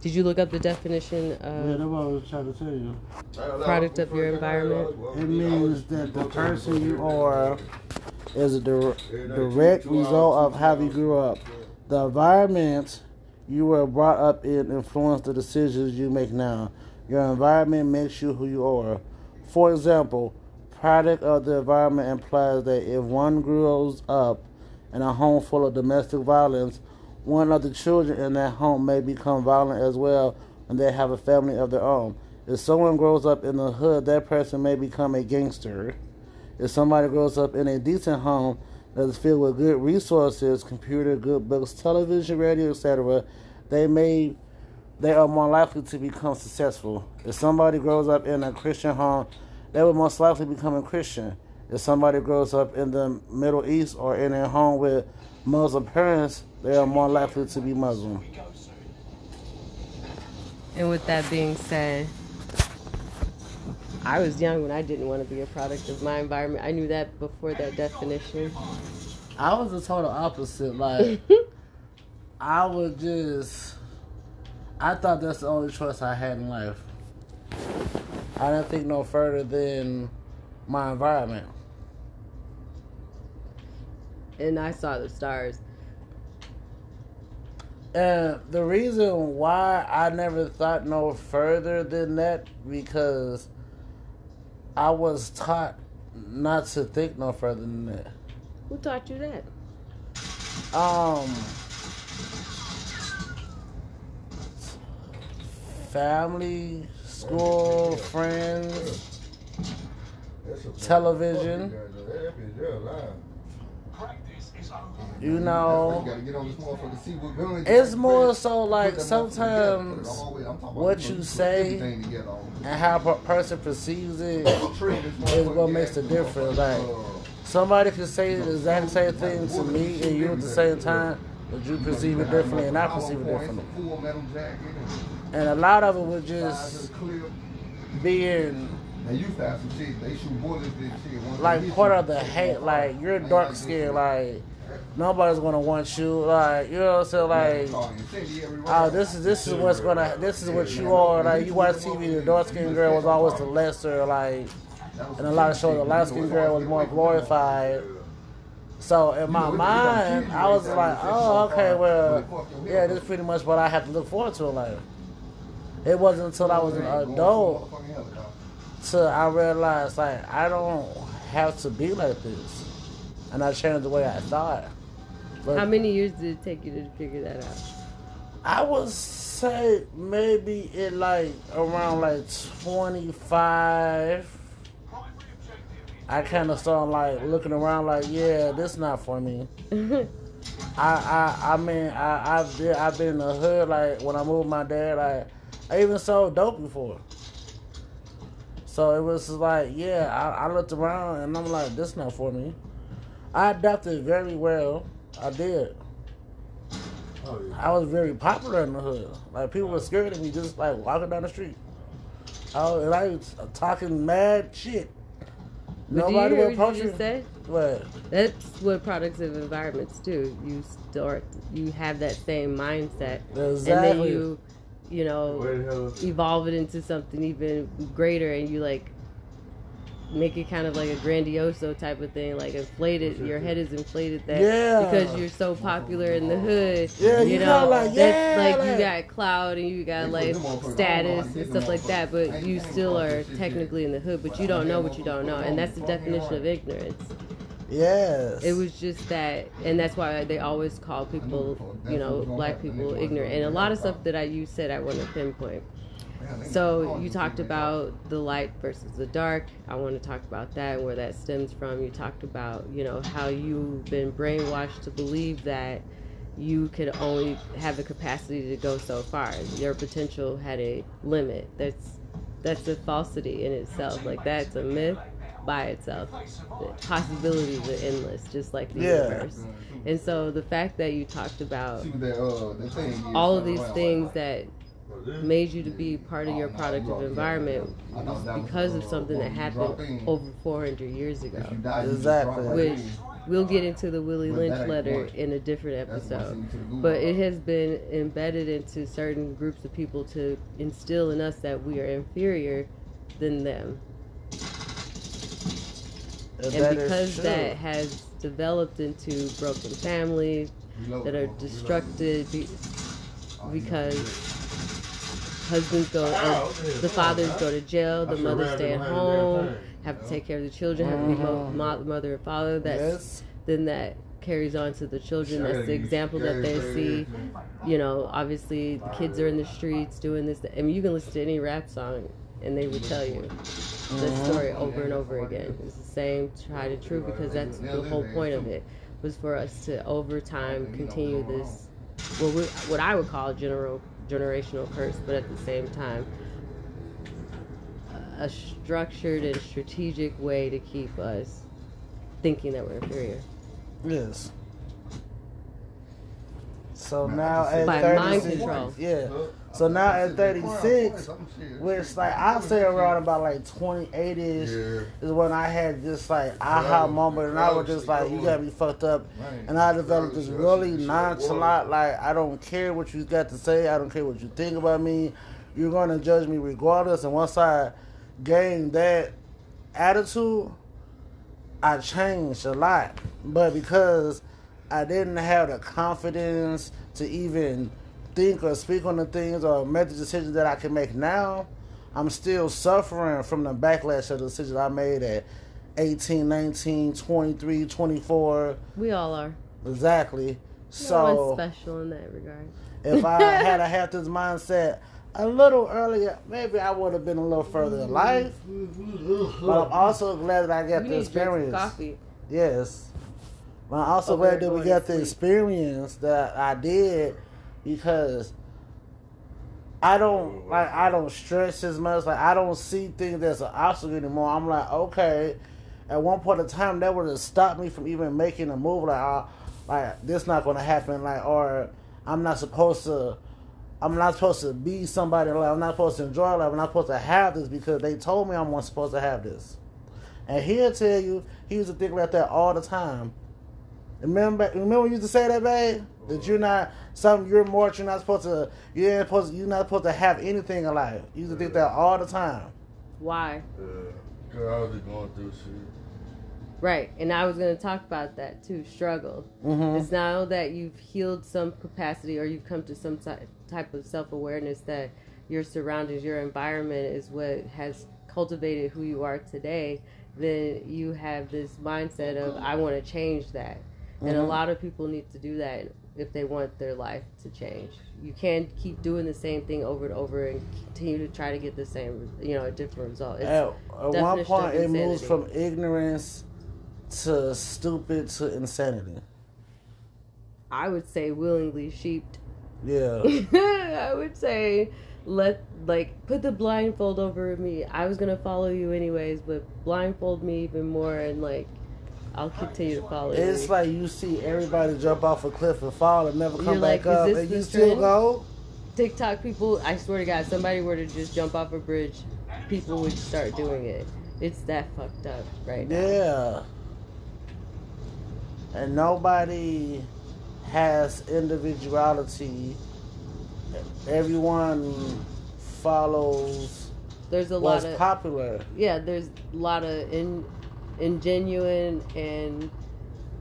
Did you look up the definition Yeah, of that's what I was trying to tell you. product of your environment? It means that the person you are is a dir- direct result of how you grew up. The environment you were brought up in influence the decisions you make now. Your environment makes you who you are. For example, product of the environment implies that if one grows up in a home full of domestic violence, one of the children in that home may become violent as well when they have a family of their own. If someone grows up in the hood, that person may become a gangster. If somebody grows up in a decent home that is filled with good resources, computer, good books, television, radio, etc., they may they are more likely to become successful. If somebody grows up in a Christian home, they will most likely become a Christian. If somebody grows up in the Middle East or in a home with Muslim parents, they are more likely to be Muslim. And with that being said, I was young when I didn't want to be a product of my environment. I knew that before that definition. I was the total opposite. Like I would just I thought that's the only choice I had in life. I didn't think no further than my environment. And I saw the stars. And the reason why I never thought no further than that because I was taught not to think no further than that. Who taught you that? Um, family, school, friends, television. You know, it's more so like sometimes what you say and how a person perceives it is what makes the difference. Like somebody can say the exact same thing to me and you at the same time, but you perceive it differently and I perceive it differently. And a lot of it was just being like part of the hate. Like you're dark skinned. Like nobody's gonna want you. Like you know what I'm saying. Like oh, this is this is what's gonna this is what you are. Like you watch TV, the dark skinned girl was always the lesser. Like and a lot of shows, the light skinned girl was more glorified. So in my mind, I was like, oh, okay, well, yeah, this is pretty much what I have to look forward to in life. It wasn't until I was an adult till I realized like I don't have to be like this, and I changed the way I thought. But How many years did it take you to figure that out? I would say maybe it like around like twenty five. I kind of started like looking around like, yeah, this not for me. I I I mean I I've been, I've been in the hood like when I moved my dad like I even sold dope before. So it was like yeah I, I looked around and I'm like this not for me. I adapted very well. I did. Oh, yeah. I was very popular in the hood. Like people were scared of me just like walking down the street. Oh, and I was talking mad shit. But do you Nobody hear would what approach you me. said? What? That's what products of environments do. You start, you have that same mindset, and then you, you know, evolve it into something even greater, and you like make it kind of like a grandioso type of thing, like inflated. Your head is inflated that Yeah. because you're so popular in the hood. Yeah, you you know, like, yeah, that's like you got cloud and you got like status and stuff like that, but you still are technically in the hood, but you don't know what you don't know, and that's the definition of ignorance. Yes. It was just that, and that's why they always call people, you know, black people ignorant. And a lot of stuff that I you said I want to pinpoint. So you talked about the light versus the dark. I want to talk about that and where that stems from. You talked about, you know, how you've been brainwashed to believe that you could only have the capacity to go so far. Your potential had a limit. That's that's a falsity in itself. Like that's a myth by itself. The possibilities are endless, just like the Yeah. universe. And so the fact that you talked about See what that, uh, that thing is all of these things that made you to be part of your productive environment because of something that happened over 400 years ago. Exactly. Which we'll get into the Willie Lynch letter in a different episode. But it has been embedded into certain groups of people to instill in us that we are inferior than them. If And because that has developed into broken families that are destructed be- because husbands go, or the fathers go to jail, the mothers stay at home, have to take care of the children, have to be mm-hmm. both mother and father. That's then that carries on to the children. That's the example that they see. You know, obviously the kids are in the streets doing this. I mean, you can listen to any rap song and they would tell you the mm-hmm. story over and over again. It's the same tried and true because that's the whole point of it was for us to over time continue this well we, what I would call general generational curse, but at the same time a- a structured and strategic way to keep us thinking that we're inferior. Yes. So now at By 36, mind control. yeah. So now at 36, which like I say around about like 28 ish Yeah. is when I had this like aha moment, and I was just like, "You got me fucked up," and I developed this really nonchalant, like, "I don't care what you got to say, I don't care what you think about me, you're gonna judge me regardless." And once I gained that attitude, I changed a lot, but because I didn't have the confidence to even think or speak on the things or make the decisions that I can make now, I'm still suffering from the backlash of the decisions I made at 18, 19, 23, 24. We all are. Exactly. no So special in that regard. if I had a had this mindset a little earlier, maybe I would have been a little further in life. But I'm also glad that I got we the need to drink some experience. coffee. Yes. But I'm also glad that we got the sleep. experience that I did because I don't like I don't stress as much. Like I don't see things as an obstacle anymore. I'm like, okay. At one point in time that would have stopped me from even making a move like uh, like this not gonna happen, like or I'm not supposed to I'm not supposed to be somebody like I'm not supposed to enjoy life, I'm not supposed to have this because they told me I'm not supposed to have this. And he'll tell you he used to think like that all the time. Remember, remember when you used to say that, babe? That you're not something you're more. You're not supposed to. You ain't supposed. You're not supposed to have anything in life. You used to think that all the time. Why? Yeah, Cause I was just going through shit. Right. And I was going to talk about that too struggle. Mm-hmm. It's now that you've healed some capacity or you've come to some type of self awareness that your surroundings, your environment is what has cultivated who you are today, then you have this mindset of, I want to change that. And a Mhm. lot of people need to do that if they want their life to change. You can't keep doing the same thing over and over and continue to try to get the same, you know, a different result. It's, At, at one point, it moves from ignorance to stupid to insanity. I would say willingly sheeped. Yeah. I would say let like put the blindfold over me. I was gonna follow you anyways, but blindfold me even more and like I'll continue to follow It's like you see everybody jump off a cliff and fall and never come You're back like, up, and you still trend? go. TikTok people, I swear to God, somebody were to just jump off a bridge, people would start doing it. It's that fucked up right now. Yeah. And nobody has individuality. Everyone follows There's a what's lot of popular. yeah, there's a lot of in, ingenuine and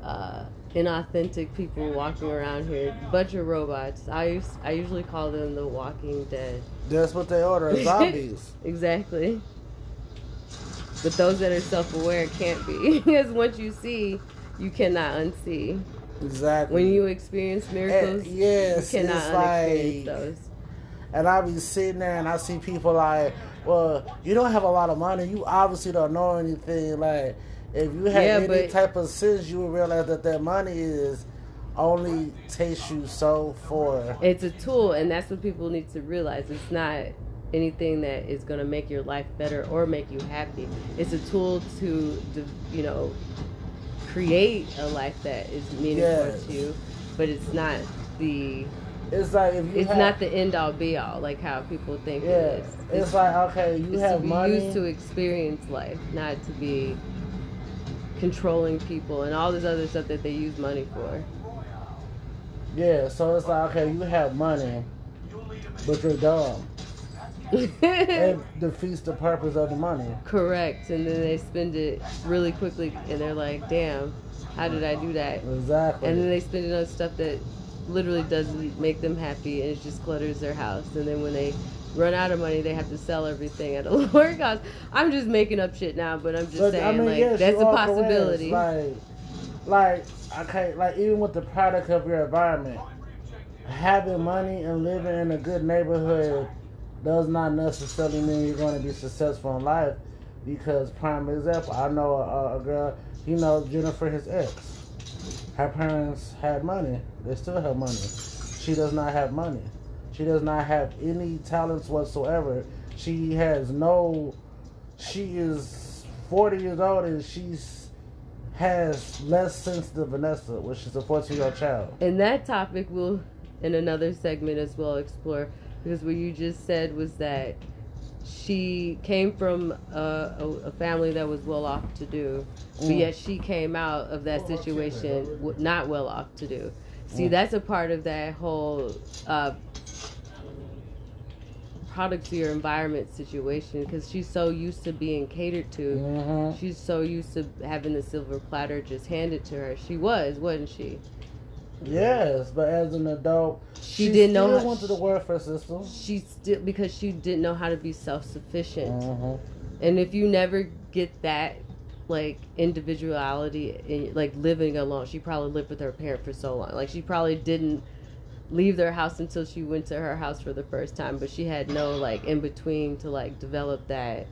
uh, inauthentic people walking around here. Bunch of robots. I used, I usually call them the Walking Dead. That's what they order zombies. Exactly. But those that are self-aware can't be, because once you see, you cannot unsee. exactly. When you experience miracles, And- yes, you cannot it's like- those. And I be sitting there and I see people like, well, you don't have a lot of money. You obviously don't know anything. Like, if you had Yeah, any but- type of sense, you would realize that that money is only takes you so far. It's a tool, and that's what people need to realize. It's not anything that is going to make your life better or make you happy. It's a tool to, you know, create a life that is meaningful Yes. to you, but it's not the it's like if you it's have, not the end all be all like how people think yeah. it is. It's, like okay, you it's have to money. used to experience life, not to be controlling people and all this other stuff that they use money for. Yeah, so it's like okay, you have money, but you're dumb. it defeats the purpose of the money. Correct, and then they spend it really quickly, and they're like, "Damn, how did I do that?" Exactly. And then they spend it on stuff that literally doesn't make them happy, and it just clutters their house. And then when they run out of money, they have to sell everything at a lower cost. I'm just making up shit now, but I'm just saying, I mean, like, yes, that's a possibility. Like, like okay, like even with the product of your environment, having money and living in a good neighborhood does not necessarily mean you're going to be successful in life. Because prime example, I know a, a girl, you know Jennifer, his ex. Her parents had money. They still have money. She does not have money. She does not have any talents whatsoever. She has no. She is forty years old and she's has less sense than Vanessa, which is a fourteen-year-old child. And that topic will, in another segment as well, explore because what you just said was that she came from a, a, a family that was well off to do, but Mm. yet she came out of that situation w- not well off to do. See, Mm. that's a part of that whole uh, product to your environment situation because she's so used to being catered to. Mm-hmm. She's so used to having the silver platter just handed to her. She was, wasn't she? Yes, but as an adult, She didn't know still how- went to the welfare system. She still because she didn't know how to be self sufficient. Mm-hmm. And if you never get that like individuality in like living alone, she probably lived with her parent for so long. Like she probably didn't leave their house until she went to her house for the first time, but she had no like in between to like develop that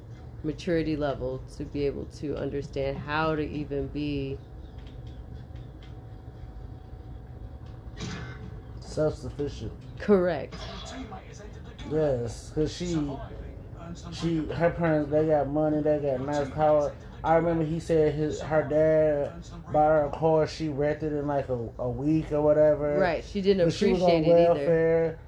maturity level to be able to understand how to even be Self-sufficient. correct. Yes, cause she, she, her parents, they got money, they got nice power. I remember he said his her dad bought her a car. She wrecked it in like a, a week or whatever. Right. She didn't But she was on appreciate it either. welfare.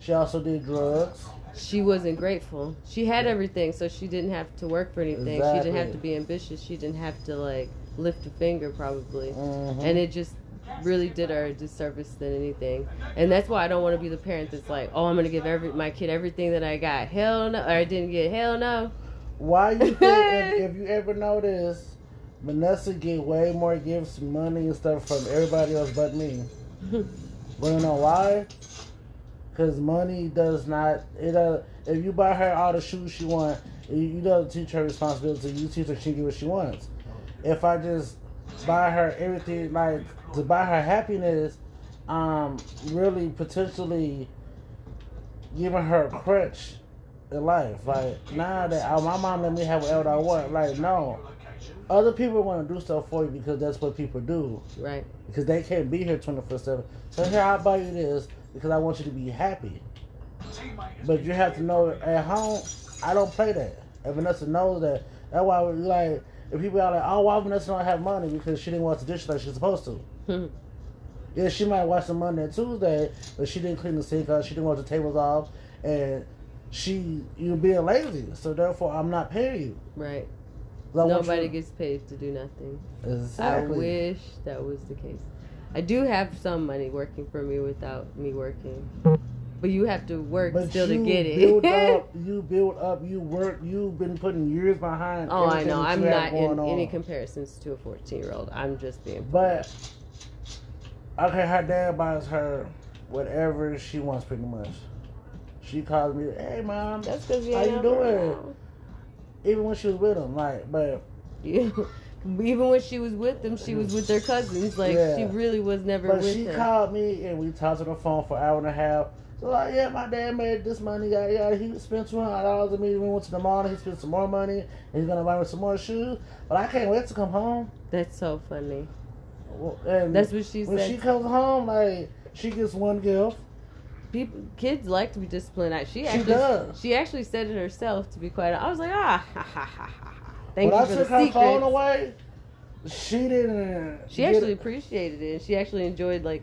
She also did drugs. she wasn't grateful. She had everything, so she didn't have to work for anything. She didn't have to be ambitious. She didn't have to like lift a finger, probably. Mhm. And it just really did her a disservice than anything. And that's why I don't want to be the parent that's like, oh, I'm gonna give every my kid everything that I got. Hell no, or I didn't get. Hell no. Why you think if, if you ever notice, Vanessa get way more gifts, money and stuff from everybody else but me. Wanna know why? Cause money does not. It uh, if you buy her all the shoes she wants, you, you don't teach her responsibility. You teach her she get what she wants. If I just buy her everything, like to buy her happiness, um, really potentially giving her a crutch in life. Like now that oh, my mom let me have whatever I want. Like no, other people want to do stuff for you because that's what people do. Right. Because they can't be here twenty four seven. So here I buy you this because I want you to be happy. But you have to know at home, I don't play that. And Vanessa knows that. That's why like if people are like, oh, why Vanessa don't have money because she didn't wash the dishes like she's supposed to. Yeah, she might watch them Monday and Tuesday, but she didn't clean the sink up. She didn't wash the tables off, and she you're being lazy. So therefore, I'm not paying you. Right. Nobody you- gets paid to do nothing. exactly. I wish that was the case. I do have some money working for me without me working. But you have to work But still to get it. build up, you build up, you work. You've been putting years behind. oh, I know. I'm not in going any comparisons to a 14 year old. I'm just being. But okay, her dad buys her whatever she wants, pretty much. She calls me, "Hey, mom." That's because you How you doing? around. Even when she was with him, like, but Yeah. Even when she was with them, she was with their cousins. Like Yeah. she really was never But she them. called me and we talked on the phone for an hour and a half. So like, yeah, my dad made this money. Yeah, yeah, he spent two hundred dollars on me. We went to the mall. and He spent some more money. And he's gonna buy me some more shoes. But I can't wait to come home. That's so funny. Well, And That's what she when said. When she comes home, like she gets one gift. People, kids like to be disciplined. She She actually, does. she actually said it herself. To be quiet, I was like, ah, ha, ha, ha, ha. ha. Thank when you I for took the her secret. phone away, she didn't. She actually it. appreciated it. She actually enjoyed like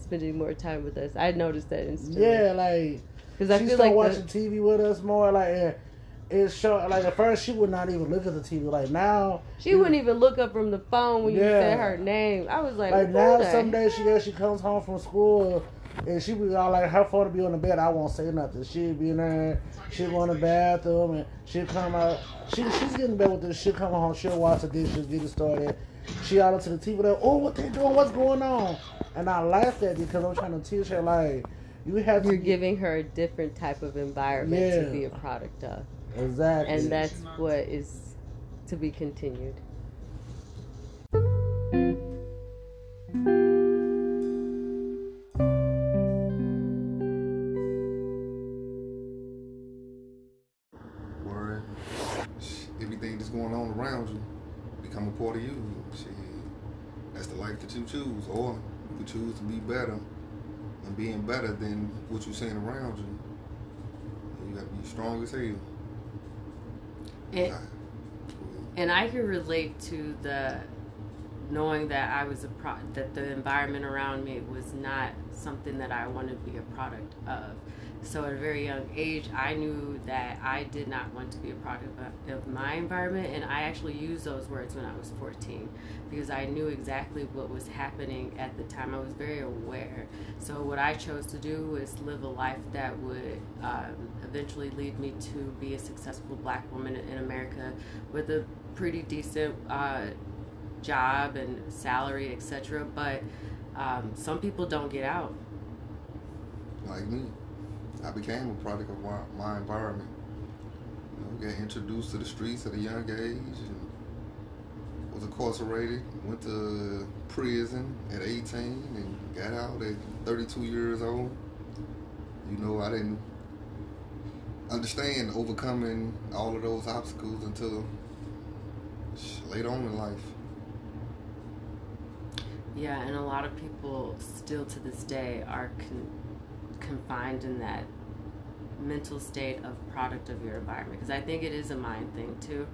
spending more time with us. I noticed that instantly. Yeah, like because I she feel started like watching the, TV with us more. Like it's show like at first she would not even look at the TV. Like now she wouldn't even look up from the phone when you said her name. I was like, Like now, the some days she goes, she comes home from school, and she be all like, her phone to be on the bed. I won't say nothing. She'll be in there. She'll go in the bathroom, and she'll come out. She she's getting in bed with this. She'll come home. She'll wash the dishes, get it started. She out into the TV. Like, oh, what they doing? What's going on? And I laughed at it because I'm trying to teach her like, you have You're to giving her a different type of environment Yeah. to be a product of, exactly. and that's what is to be continued. Word. Everything that's going on around you become a part of you. Shit. That's the life that you choose. Or you could choose to be better and being better than what you're seeing around you. You gotta be strong as hell. And, and I can relate to the knowing that I was a pro that the environment around me was not something that I wanted to be a product of. So at a very young age, I knew that I did not want to be a product of, my environment, and I actually used those words when I was 14 because I knew exactly what was happening at the time. I was very aware. So what I chose to do was live a life that would um, eventually lead me to be a successful black woman in America with a pretty decent uh, job and salary, etc. But um, some people don't get out. Like me. I became a product of my, environment. You know, got introduced to the streets at a young age and was incarcerated, went to prison at 18 and got out at 32 years old. You know, I didn't understand overcoming all of those obstacles until later on in life. Yeah, and a lot of people still to this day are con- confined in that mental state of product of your environment because I think it is a mind thing too,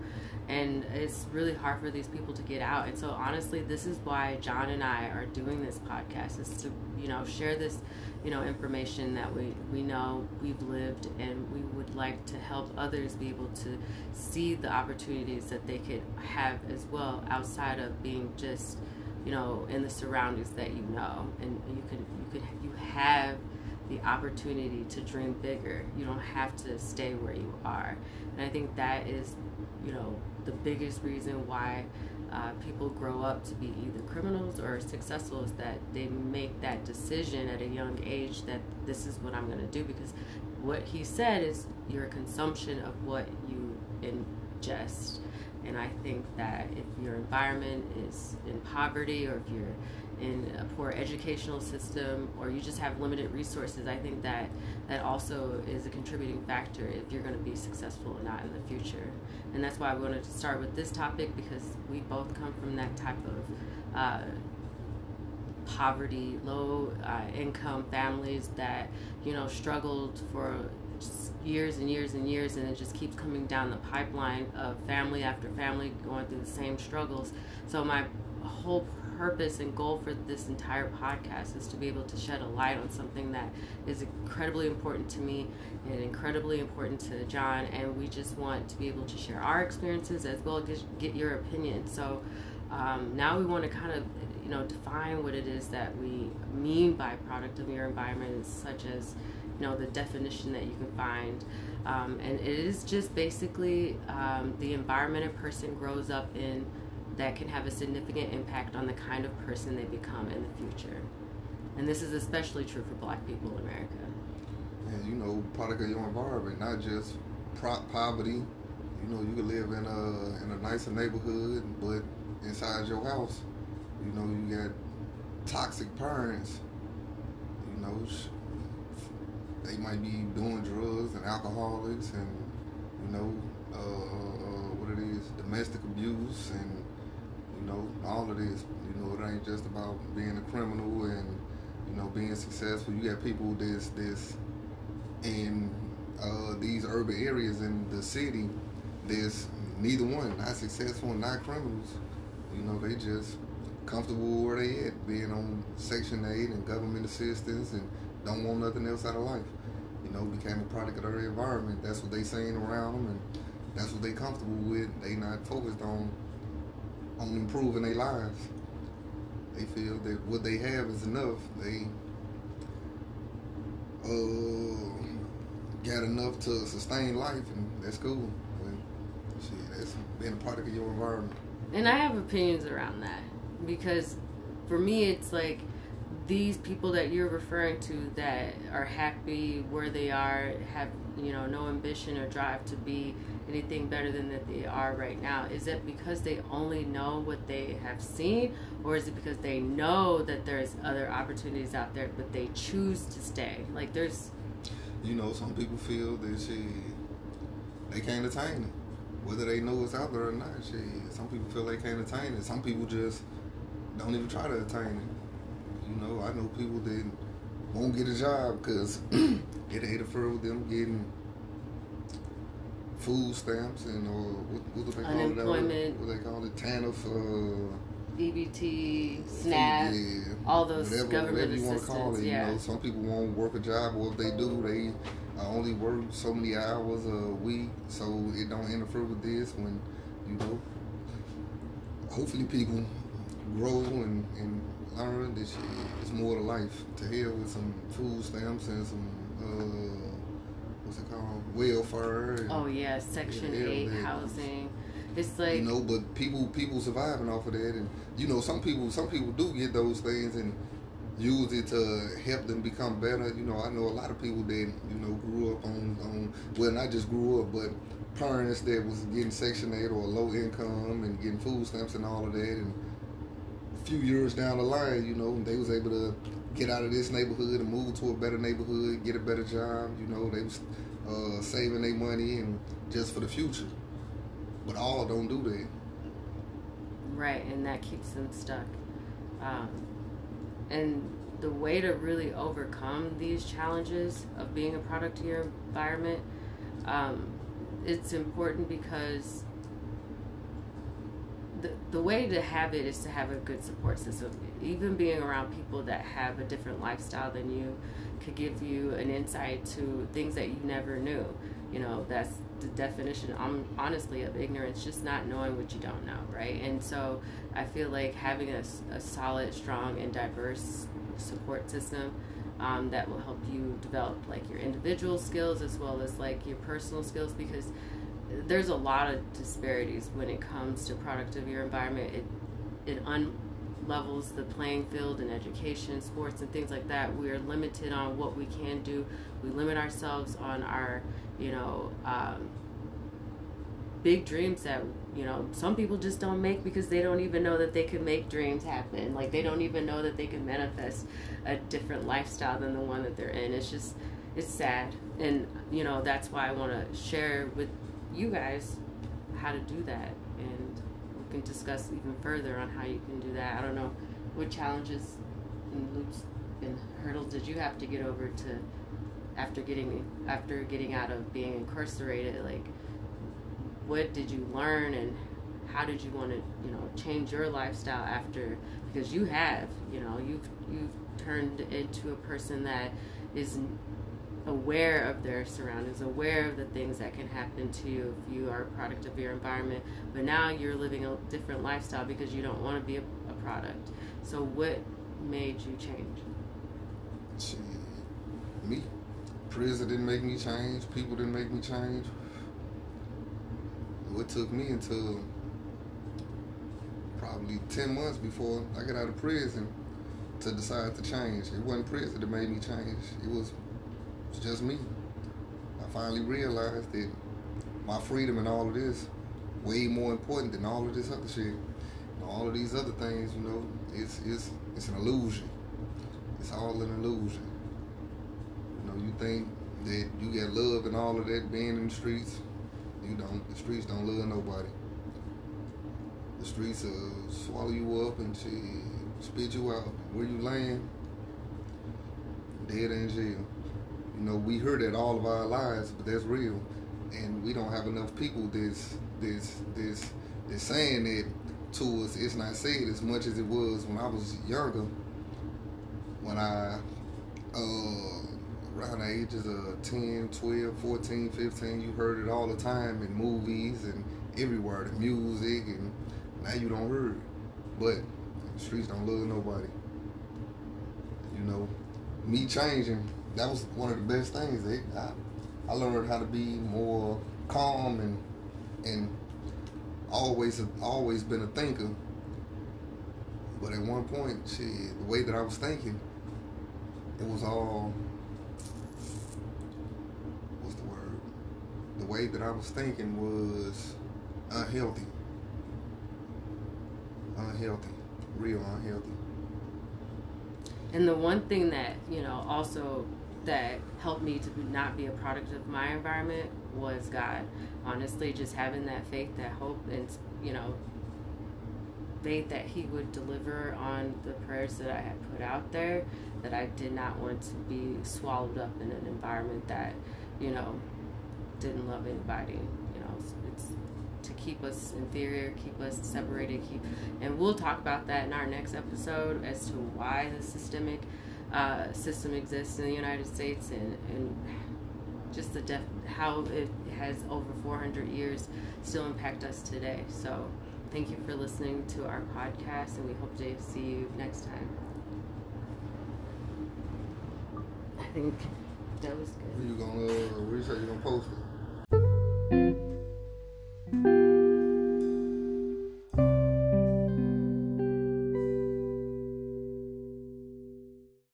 and it's really hard for these people to get out. And so honestly, this is why John and I are doing this podcast is to you know share this you know information that we we know we've lived and we would like to help others be able to see the opportunities that they could have as well outside of being just you know in the surroundings that you know and you could you could you have the opportunity to dream bigger. You don't have to stay where you are. And i think that is you know the biggest reason why uh, people grow up to be either criminals or successful is that they make that decision at a young age that this is what i'm going to do because what he said is your consumption of what you ingest. And I think that if your environment is in poverty or if you're in a poor educational system or you just have limited resources, I think that that also is a contributing factor if you're going to be successful or not in the future. And that's why I wanted to start with this topic because we both come from that type of uh, poverty, low uh, income families that, you know, struggled for years and years and years and it just keeps coming down the pipeline of family after family going through the same struggles so my whole purpose and goal for this entire podcast is to be able to shed a light on something that is incredibly important to me and incredibly important to john and we just want to be able to share our experiences as well as get your opinion. So um, now we want to kind of you know define what it is that we mean by product of your environment such as you know the definition that you can find. Um, and it is just basically um, the environment a person grows up in that can have a significant impact on the kind of person they become in the future and this is especially true for black people in america And you know, product of your environment, not just pro- poverty. You know, you could live in a in a nicer neighborhood, but inside your house, you know, you got toxic parents. You know, they might be doing drugs and alcoholics, and you know, uh, uh, what it is, domestic abuse, and you know, all of this. You know, it ain't just about being a criminal and you know being successful. You got people that's that's in uh, these urban areas in the city, there's neither one, not successful, not criminals. You know, they just comfortable where they at, being on Section 8 and government assistance and don't want nothing else out of life. You know, became a product of their environment. That's what they saying around them and that's what they comfortable with. They not focused on on improving their lives. They feel that what they have is enough. They uh, got enough to sustain life, and that's cool. But shit, that's being a product of your environment. And I have opinions around that because for me, it's like these people that you're referring to that are happy where they are, have you know no ambition or drive to be anything better than that they are right now? Is it because they only know what they have seen, or is it because they know that there's other opportunities out there, but they choose to stay? Like there's, you know, some people feel that she they can't attain it, whether they know it's out there or not. She, some people feel they can't attain it. Some people just don't even try to attain it. You know, I know people that won't get a job because it interfere with them getting food stamps and or what, what do they call Unemployment. it? What they call it? TANF. Uh, EBT, SNAP, yeah, all those whatever, government whatever you want to assistance. call it. yeah. You know, some people won't work a job, or if they do, they uh, only work so many hours a week, so it don't interfere with this. When you know, hopefully people grow and, and learn that shit is more to life. To hell with some food stamps and some uh, what's it called, welfare. And, Oh yeah, Section Yeah, Eight housing. It's like you know, but people people surviving off of that, and you know, some people some people do get those things and use it to help them become better. You know, I know a lot of people that you know grew up on on well, not just grew up, but parents that was getting Section Eight or low income and getting food stamps and all of that, and few years down the line, you know, they was able to get out of this neighborhood and move to a better neighborhood, get a better job. You know, they was uh, saving their money and just for the future. But all don't do that. right, and that keeps them stuck. Um, and the way to really overcome these challenges of being a product of your environment, um, it's important because the, the way to have it is to have a good support system. Even being around people that have a different lifestyle than you could give you an insight to things that you never knew. You know, that's the definition, um, honestly, of ignorance, just not knowing what you don't know, right? And so I feel like having a, a solid, strong, and diverse support system um, that will help you develop like your individual skills as well as like your personal skills because there's a lot of disparities when it comes to product of your environment. It it unlevels the playing field in education, sports, and things like that. We are limited on what we can do. We limit ourselves on our, you know, um, big dreams that you know some people just don't make because they don't even know that they can make dreams happen. Like they don't even know that they can manifest a different lifestyle than the one that they're in. It's just it's sad, and you know that's why I want to share with you guys how to do that, and we can discuss even further on how you can do that. I don't know what challenges and loops and hurdles did you have to get over to after getting after getting out of being incarcerated like what did you learn and how did you want to you know change your lifestyle after because you have you know you've you've turned into a person that is aware of their surroundings aware of the things that can happen to you if you are a product of your environment but now you're living a different lifestyle because you don't want to be a, a product so what made you change. Me. Prison didn't make me change. People didn't make me change. What took me until probably 10 months before I got out of prison to decide to change. It wasn't prison that made me change. It was, just me. I finally realized that my freedom and all of this way more important than all of this other shit. And all of these other things, you know, it's it's it's an illusion. It's all an illusion. You know, you think that you get love and all of that being in the streets. You don't. The streets don't love nobody. The streets will swallow you up and shit, spit you out. Where you land, Dead in jail. You know, we heard that all of our lives, but that's real. And we don't have enough people that's that's that's, that's saying that to us. It's not said as much as it was when I was younger. When I, uh, around the ages of 10, 12, 14, 15, you heard it all the time in movies and everywhere, the music, and now you don't hear it. But the streets don't love nobody. You know, me changing, that was one of the best things. It, I, I learned how to be more calm and and always always been a thinker. But at one point, shit, the way that I was thinking, it was all what's the word? The way that I was thinking was unhealthy. Unhealthy. Real unhealthy. And the one thing that, you know, also that helped me to not be a product of my environment was God. Honestly, just having that faith, that hope, and, you know, faith that He would deliver on the prayers that I had put out there, that I did not want to be swallowed up in an environment that, you know, didn't love anybody. You know, it's, to keep us inferior, keep us separated, keep, and we'll talk about that in our next episode as to why the systemic uh, system exists in the United States and, and just the def- how it has over 400 years still impact us today. So thank you for listening to our podcast and we hope to see you next time. I think that was good. You gonna uh, you gonna post it?